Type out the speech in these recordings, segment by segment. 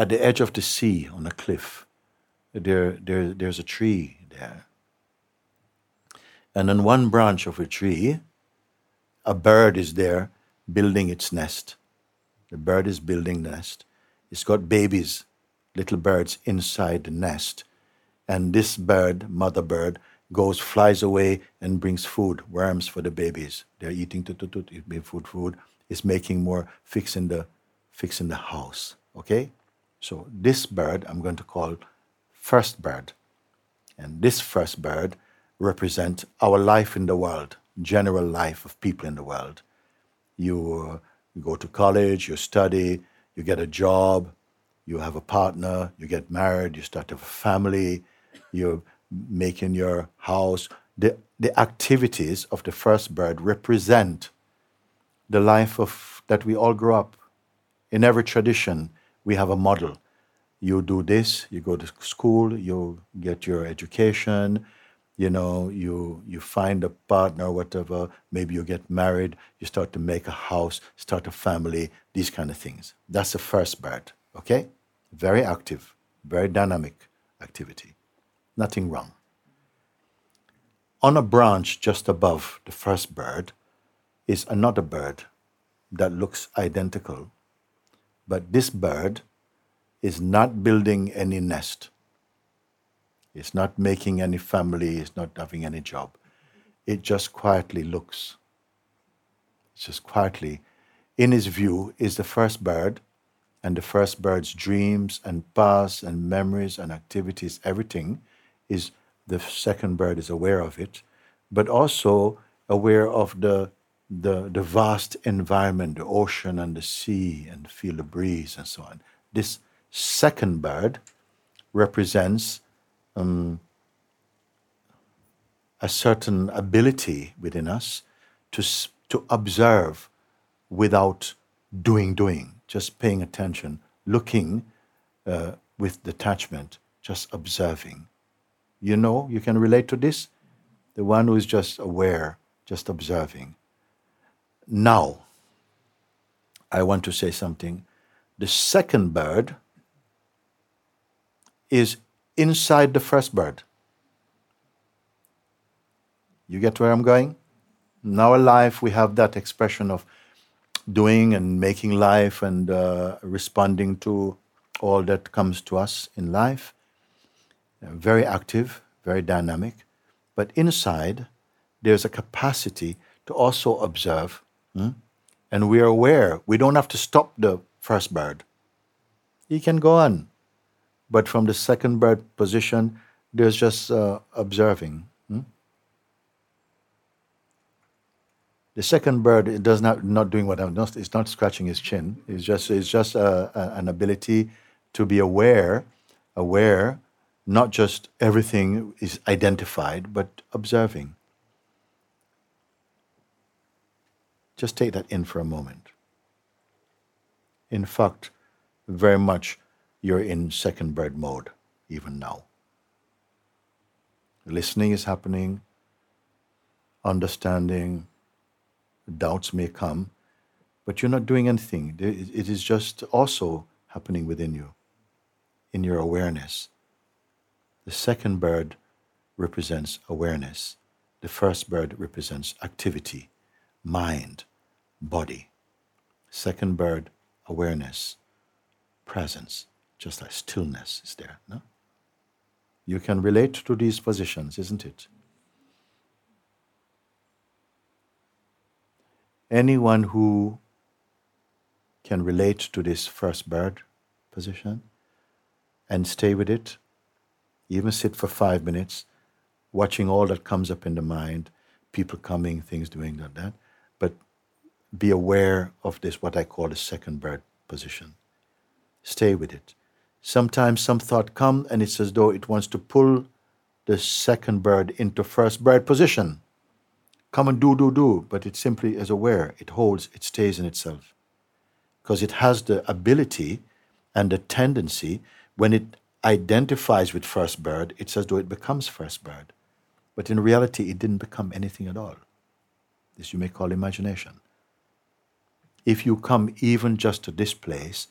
at the edge of the sea on a cliff. There, there, there's a tree there. And on one branch of a tree, a bird is there building its nest. The bird is building nest. It's got babies, little birds inside the nest. And this bird, mother bird, goes, flies away and brings food, worms for the babies. They're eating tut, food, food. It's making more, fixing the, fixing the house. Okay? So this bird I'm going to call first bird. And this first bird represents our life in the world, general life of people in the world. You, you go to college, you study, you get a job, you have a partner, you get married, you start a family, you're making your house. The, the activities of the first bird represent the life of that we all grow up. In every tradition, we have a model. You do this, you go to school, you get your education, you know, you you find a partner, whatever, maybe you get married, you start to make a house, start a family, these kind of things. That's the first bird, okay? Very active, very dynamic activity. Nothing wrong. On a branch just above the first bird is another bird that looks identical but this bird is not building any nest. It's not making any family, it's not having any job. It just quietly looks. It's just quietly. In his view is the first bird, and the first bird's dreams and past and memories and activities, everything is the second bird is aware of it, but also aware of the the, the vast environment, the ocean and the sea, and feel the breeze and so on. This second bird represents um, a certain ability within us to, to observe without doing, doing, just paying attention, looking uh, with detachment, just observing. You know, you can relate to this? The one who is just aware, just observing. Now, I want to say something. The second bird is inside the first bird. You get where I'm going? In our life, we have that expression of doing and making life and uh, responding to all that comes to us in life. Uh, very active, very dynamic. But inside, there's a capacity to also observe Hmm? And we are aware. We don't have to stop the first bird. He can go on. But from the second bird position, there's just uh, observing. Hmm? The second bird it does not not doing what I'm not. It's not scratching his chin. It's just it's just a, a, an ability to be aware, aware. Not just everything is identified, but observing. Just take that in for a moment. In fact, very much you're in second bird mode even now. Listening is happening, understanding, doubts may come, but you're not doing anything. It is just also happening within you, in your awareness. The second bird represents awareness, the first bird represents activity, mind, body. Second bird, awareness, presence, just like stillness is there. No? You can relate to these positions, isn't it? Anyone who can relate to this first bird position and stay with it, even sit for five minutes, watching all that comes up in the mind, people coming, things doing like that, but be aware of this, what I call the second bird position. Stay with it. Sometimes some thought comes and it's as though it wants to pull the second bird into first bird position. Come and do, do, do, but it simply is aware. It holds, it stays in itself. Because it has the ability and the tendency, when it identifies with first bird, it's as though it becomes first bird. But in reality, it didn't become anything at all. This you may call imagination if you come even just to this place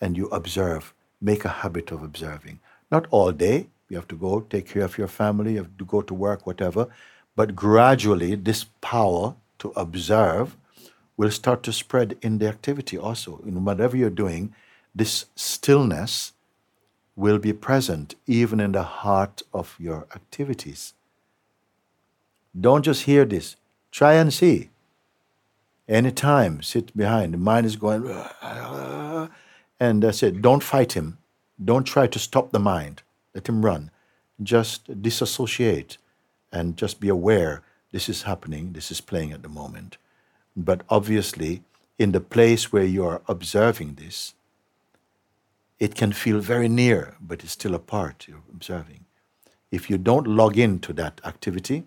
and you observe make a habit of observing. Not all day. You have to go take care of your family, you have to go to work, whatever. But gradually, this power to observe will start to spread in the activity also. In whatever you're doing, this stillness will be present even in the heart of your activities. Don't just hear this. Try and see. Anytime, sit behind. The mind is going, and I said, don't fight him. Don't try to stop the mind. Let him run. Just disassociate and just be aware this is happening, this is playing at the moment. But obviously, in the place where you are observing this, it can feel very near, but it's still a part you're observing. If you don't log into that activity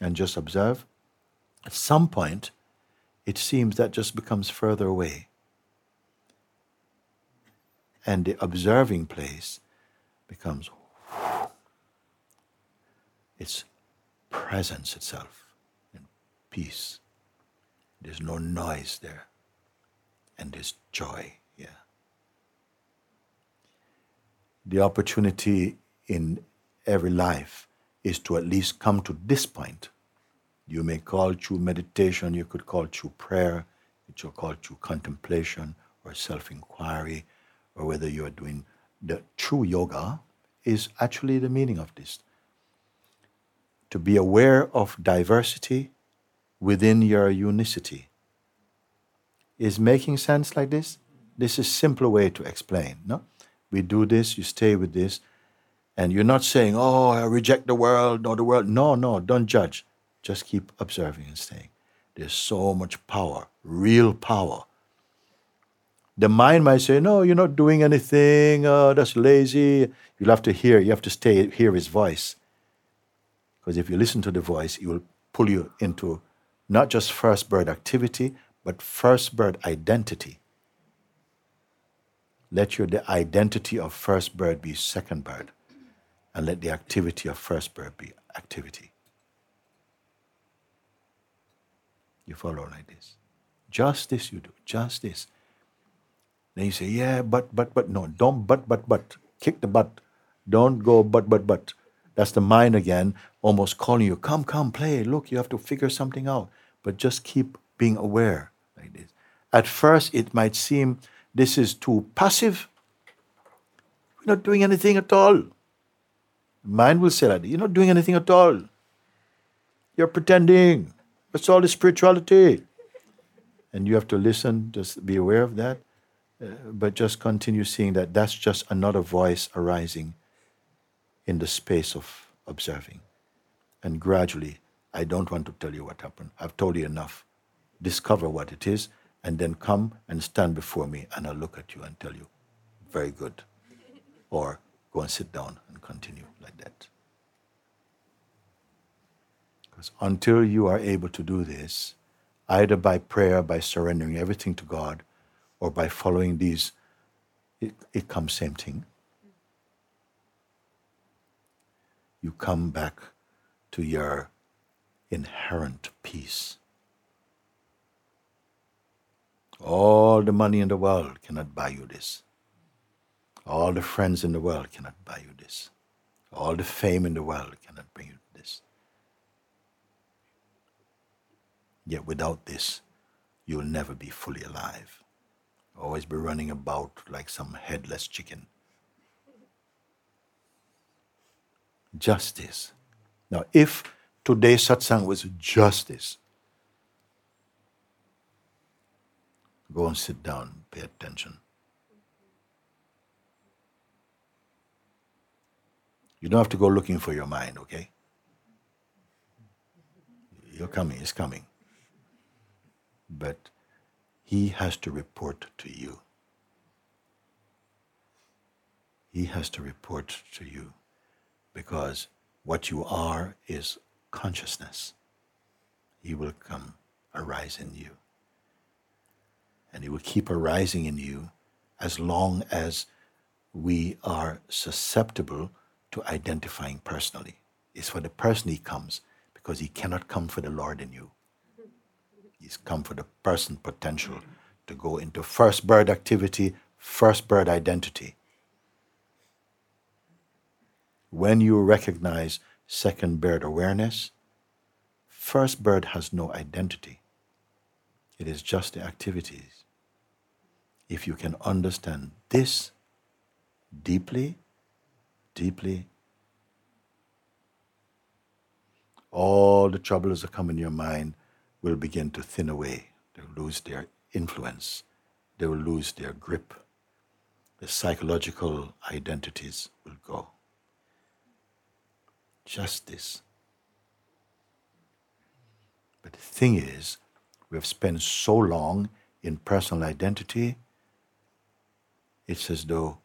and just observe, at some point, it seems that just becomes further away. And the observing place becomes its presence itself in peace. There's no noise there. And there's joy here. The opportunity in every life is to at least come to this point. You may call through meditation, you could call through prayer, you could call through contemplation or self inquiry, or whether you are doing the true yoga, is actually the meaning of this. To be aware of diversity within your unicity. Is making sense like this? This is simpler way to explain. No, we do this. You stay with this, and you're not saying, "Oh, I reject the world." No, the world. No, no. Don't judge. Just keep observing and staying. There's so much power, real power. The mind might say, "No, you're not doing anything. Oh, that's lazy." You'll have to hear. You have to stay hear his voice, because if you listen to the voice, it will pull you into not just first bird activity, but first bird identity. Let your the identity of first bird be second bird, and let the activity of first bird be activity. You follow like this. Just this you do, just this. Then you say, yeah, but, but, but. No, don't but, but, but. Kick the butt. Don't go but, but, but. That's the mind again, almost calling you, come, come, play. Look, you have to figure something out. But just keep being aware like this. At first, it might seem this is too passive. We're not doing anything at all. Mind will say that. You're not doing anything at all. You're pretending. That's all the spirituality. And you have to listen, just be aware of that, uh, but just continue seeing that that's just another voice arising in the space of observing. And gradually, I don't want to tell you what happened. I've told you enough. Discover what it is, and then come and stand before me, and I'll look at you and tell you, very good. Or go and sit down and continue like that. Because until you are able to do this, either by prayer, by surrendering everything to God, or by following these, it, it comes same thing. You come back to your inherent peace. All the money in the world cannot buy you this. All the friends in the world cannot buy you this. All the fame in the world cannot bring you this. Yet without this, you will never be fully alive. Always be running about like some headless chicken. Justice. Now, if today's satsang was justice, go and sit down, pay attention. You don't have to go looking for your mind, okay? You're coming, it's coming. But he has to report to you. He has to report to you because what you are is consciousness. He will come arise in you. And he will keep arising in you as long as we are susceptible to identifying personally. It's for the person he comes because he cannot come for the Lord in you. He's come for the person potential to go into first bird activity, first bird identity. when you recognize second bird awareness, first bird has no identity. It is just the activities. If you can understand this deeply, deeply, all the troubles that come in your mind will begin to thin away. They'll lose their influence. They will lose their grip. The psychological identities will go. Just this. But the thing is, we have spent so long in personal identity, it's as though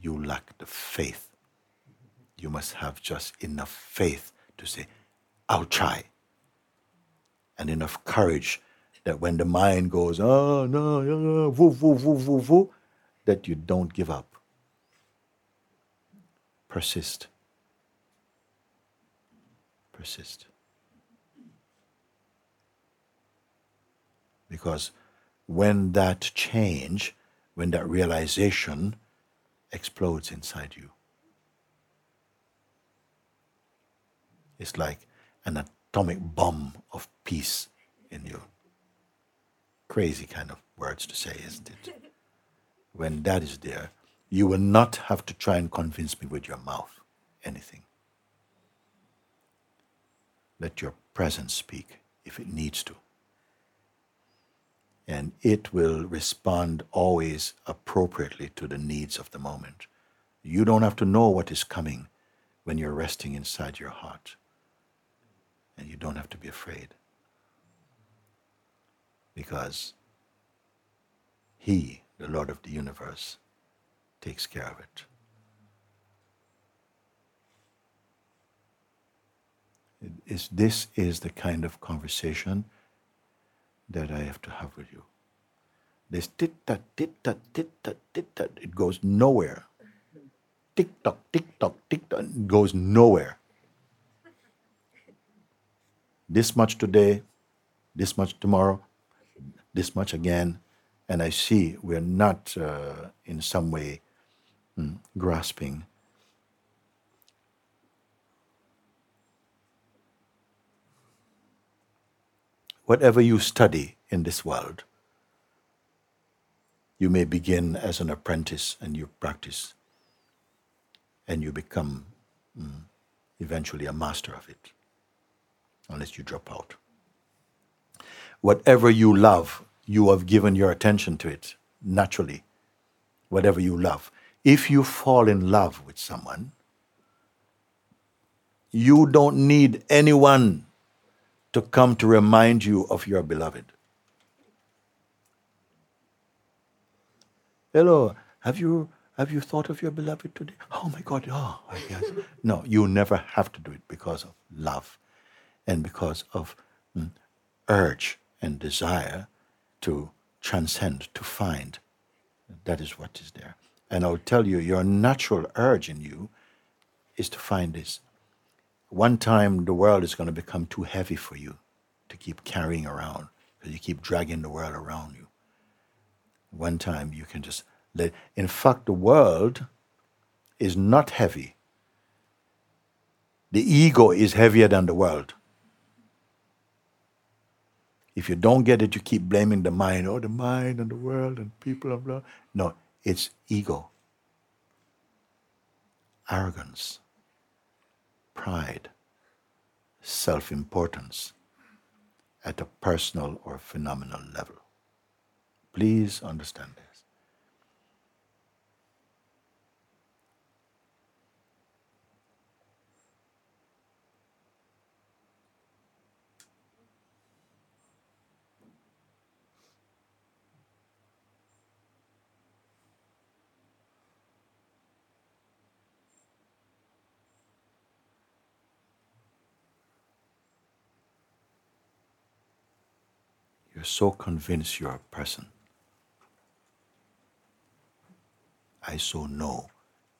you lack the faith. You must have just enough faith to say, I'll try. And enough courage that when the mind goes, ah, oh, no, no, woo, woo, woo, woo, woo, that you don't give up. Persist. Persist. Because when that change, when that realization explodes inside you, it's like an atomic bomb of peace in you. Crazy kind of words to say, isn't it? When that is there, you will not have to try and convince me with your mouth anything. Let your presence speak if it needs to. And it will respond always appropriately to the needs of the moment. You don't have to know what is coming when you're resting inside your heart and you don't have to be afraid. Because He, the Lord of the universe, takes care of it. Is, this is the kind of conversation that I have to have with you. This tit tat tit tat tit tat tit tat, it goes nowhere. Tick tock, tick tock, tick tock, goes nowhere this much today, this much tomorrow, this much again, and I see we're not uh, in some way mm, grasping. Whatever you study in this world, you may begin as an apprentice and you practice and you become mm, eventually a master of it unless you drop out. Whatever you love, you have given your attention to it naturally. Whatever you love. If you fall in love with someone, you don't need anyone to come to remind you of your beloved. Hello, have you have you thought of your beloved today? Oh my God, oh, yes. no, you never have to do it because of love and because of mm, urge and desire to transcend, to find. That is what is there. And I'll tell you, your natural urge in you is to find this. One time, the world is going to become too heavy for you to keep carrying around because you keep dragging the world around you. One time, you can just let. In fact, the world is not heavy. The ego is heavier than the world. If you don't get it, you keep blaming the mind. Oh, the mind and the world and people and blah. No, it's ego, arrogance, pride, self importance at a personal or phenomenal level. Please understand this. so convinced you're a person. I so know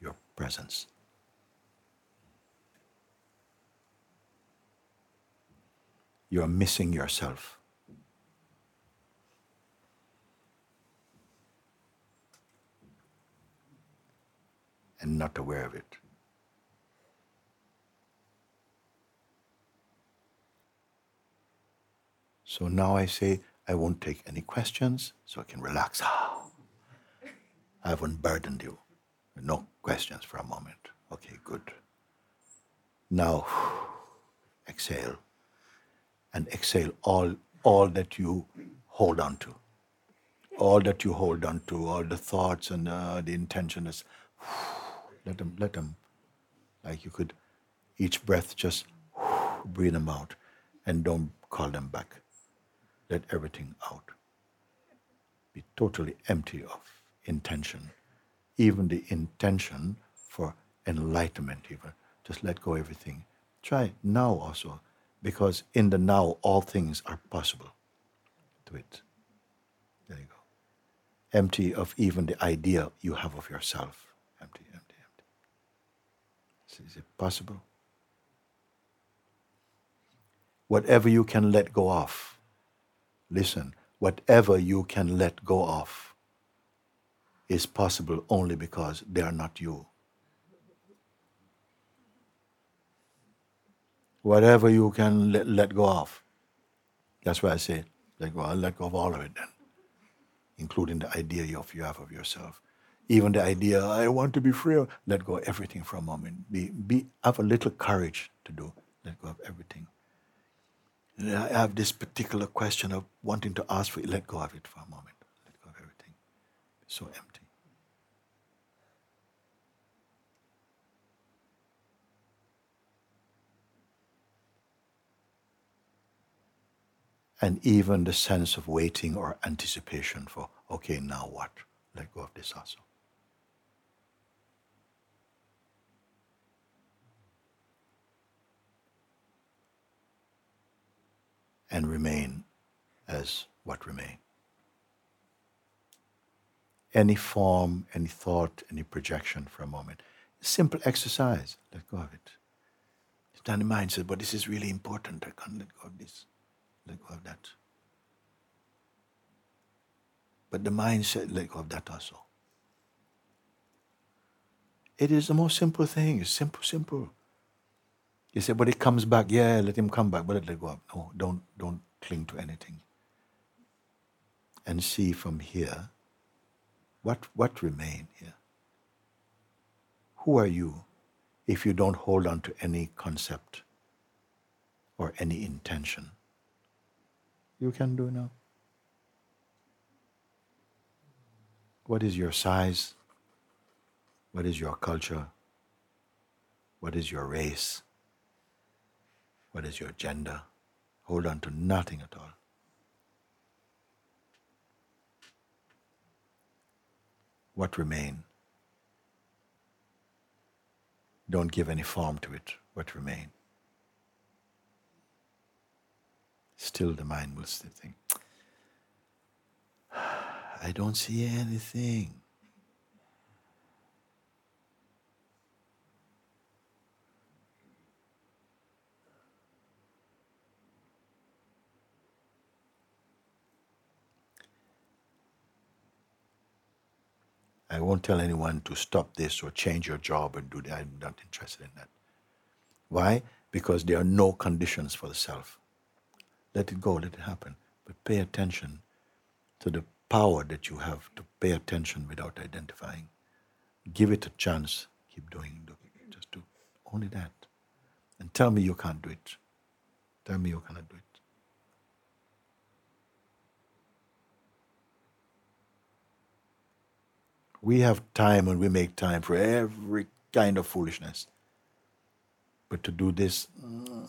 your presence. You're missing yourself. And not aware of it. So now I say, I won't take any questions so I can relax. I haven't burdened you. No questions for a moment. Okay, good. Now, exhale. And exhale all, all that you hold on to. All that you hold on to, all the thoughts and uh, the intentions. Let them, let them, like you could, each breath just breathe them out and don't call them back. Let everything out. Be totally empty of intention. Even the intention for enlightenment, even. Just let go everything. Try now also, because in the now all things are possible. Do it. There you go. Empty of even the idea you have of yourself. Empty, empty, empty. Is it possible? Whatever you can let go of, listen, whatever you can let go of is possible only because they are not you. Whatever you can let, let go of. That's why I say, let go. I'll let go of all of it then, including the idea you have of yourself. Even the idea, I want to be free, let go of everything for a moment. Be, be, have a little courage to do. Let go of everything. I have this particular question of wanting to ask for it. Let go of it for a moment. Let go of everything. So empty. And even the sense of waiting or anticipation for, okay, now what? Let go of this also. And remain as what remain. Any form, any thought, any projection for a moment. Simple exercise. Let go of it. Then the mind says, but this is really important. I can't let go of this. Let go of that. But the mind said, let go of that also. It is the most simple thing. It's simple, simple. You say, but it comes back. Yeah, let him come back, but let it go up. No, don't, don't cling to anything. And see from here what, what remain here. Who are you if you don't hold on to any concept or any intention? You can do now. What is your size? What is your culture? What is your race? What is your gender? Hold on to nothing at all. What remain? Don't give any form to it. What remain? Still, the mind will still think, I don't see anything. I won't tell anyone to stop this or change your job and do that. I'm not interested in that. Why? Because there are no conditions for the self. Let it go, let it happen. But pay attention to the power that you have to pay attention without identifying. Give it a chance. Keep doing it. Just do only that. And tell me you can't do it. Tell me you cannot do it. We have time and we make time for every kind of foolishness. But to do this, mm,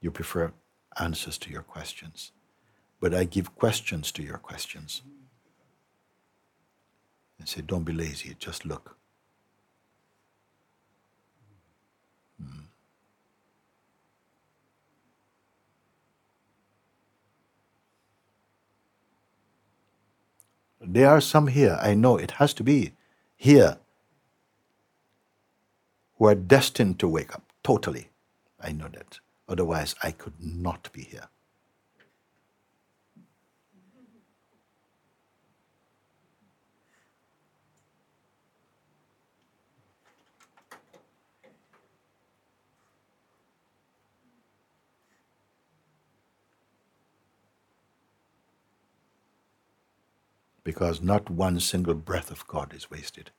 you prefer answers to your questions. But I give questions to your questions. And say, don't be lazy, just look. There are some here, I know it has to be here, who are destined to wake up totally. I know that. Otherwise, I could not be here. Because not one single breath of God is wasted.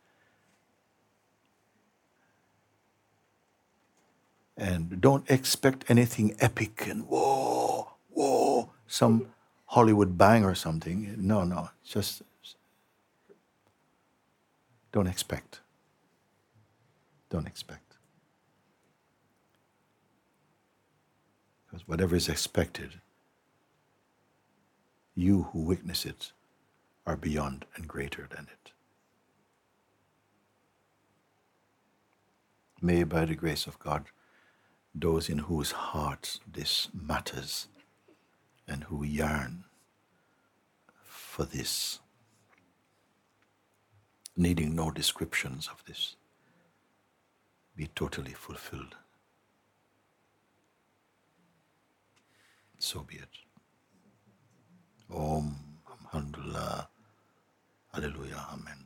And don't expect anything epic and whoa, whoa, some Hollywood bang or something. No, no, just don't expect. Don't expect. Because whatever is expected, you who witness it are beyond and greater than it. May, by the grace of God, those in whose hearts this matters and who yearn for this, needing no descriptions of this, be totally fulfilled. So be it. Om, அல்ஹம்துல்லா அலலுயா அமேன்